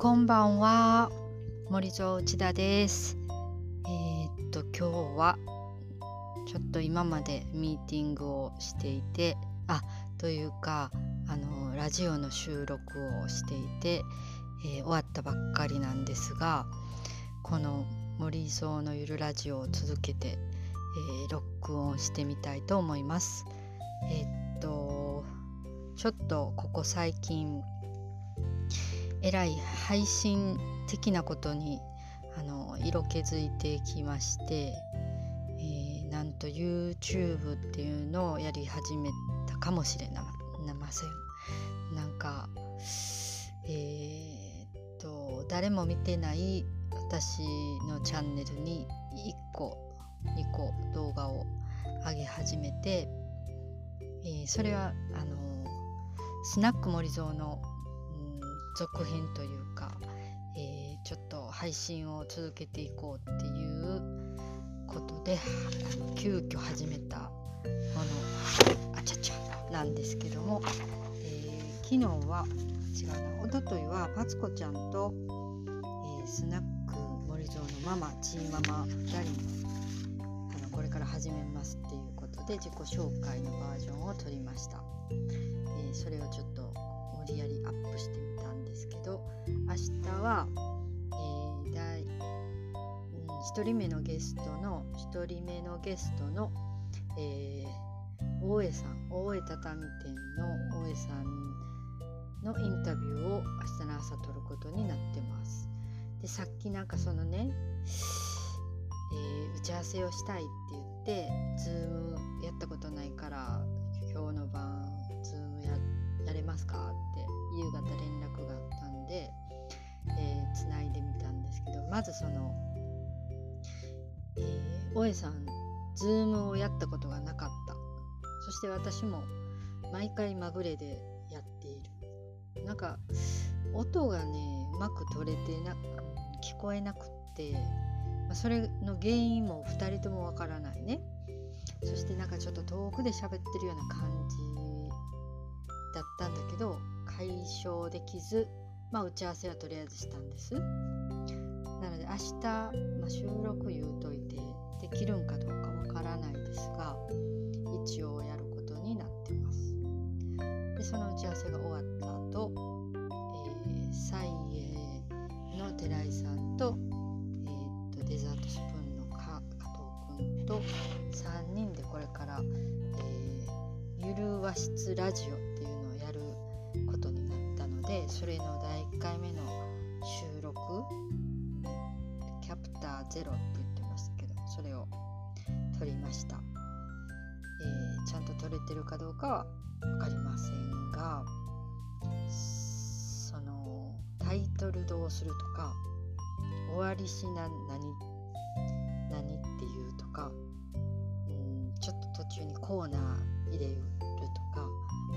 こんばんは。森蔵内田です。えー、っと今日はちょっと今までミーティングをしていてあというかあのラジオの収録をしていて、えー、終わったばっかりなんですがこの森蔵のゆるラジオを続けて、えー、録音してみたいと思います。えー、っとちょっとここ最近えらい配信的なことにあの色気づいてきまして、えー、なんと YouTube っていうのをやり始めたかもしれなません。なんかえー、っと誰も見てない私のチャンネルに1個2個動画を上げ始めて、えー、それはあのスナック森蔵の続編というか、えー、ちょっと配信を続けていこうっていうことで急遽始めたものあちゃちゃなんですけども、えー、昨日は違うなおとといはパツコちゃんと、えー、スナック森蔵のママチーママ2人のあのこれから始めますっていうことで自己紹介のバージョンを撮りました、えそれをちょっと無理やりアップしてみたんですけど明日は、えー、第、うん、1人目のゲストの1人目のゲストの、えー、大江さん大江畳店の大江さんのインタビューを明日の朝撮ることになってます。でさっきなんかそのね、えー、打ち合わせをしたいって言ってズームやっまずその、えー、大江さんズームをやったことがなかった。そして私も毎回まぐれでやっている。なんか音がねうまく取れてな聞こえなくって、まあ、それの原因も2人ともわからないね。そしてなんかちょっと遠くで喋ってるような感じだったんだけど解消できず、まあ、打ち合わせはとりあえずしたんです。なので明日、まあ、収録言うといてできるんかどうかわからないですが一応やることになってます。でその打ち合わせが終わった後、えー、サイエの寺井さんと,、えー、とデザートスプーンの加藤君と3人でこれから、えー、ゆる和室ラジオっていうのをやることになったのでそれの第1回目の収録プターゼロって言ってますけどそれを撮りました、えー、ちゃんと撮れてるかどうかは分かりませんがそのタイトルどうするとか終わりしな何何っていうとかうんちょっと途中にコーナー入れるとか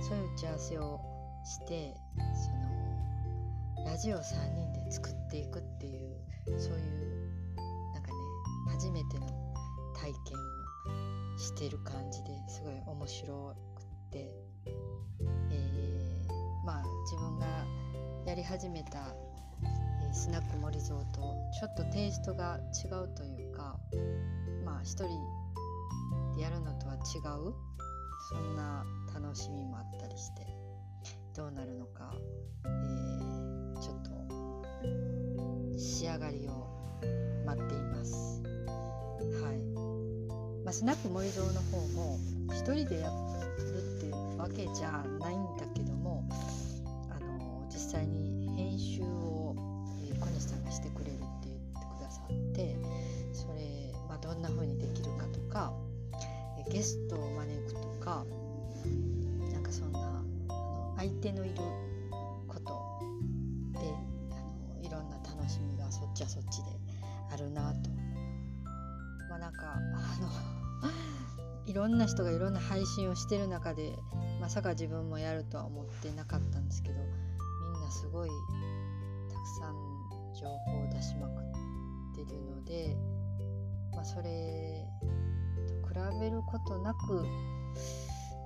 そういう打ち合わせをしてそのラジオ3人で作っていくっていうてる感じですごい面白くて、えー、まあ自分がやり始めた、えー、スナック森蔵とちょっとテイストが違うというかまあ一人でやるのとは違うそんな楽しみもあったりしてどうなるのか、えー、ちょっと仕上がりを待っています。はいあ、スナック森蔵の方も一人でやるっていうわけじゃないんだけどもあの実際に編集を、えー、小西さんがしてくれるって言ってくださってそれ、まあ、どんな風にできるかとか、えゲストを招くとか何かそんな相手のいることであのいろんな楽しみがそっちはそっちであるなと。まあなんかあのいろんな人がいろんな配信をしてる中でまさか自分もやるとは思ってなかったんですけどみんなすごいたくさん情報を出しまくってるので、まあ、それと比べることなく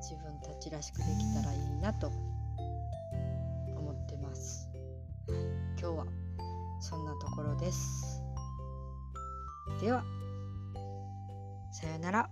自分たちらしくできたらいいなと思ってます。今日は上です。では。さようなら。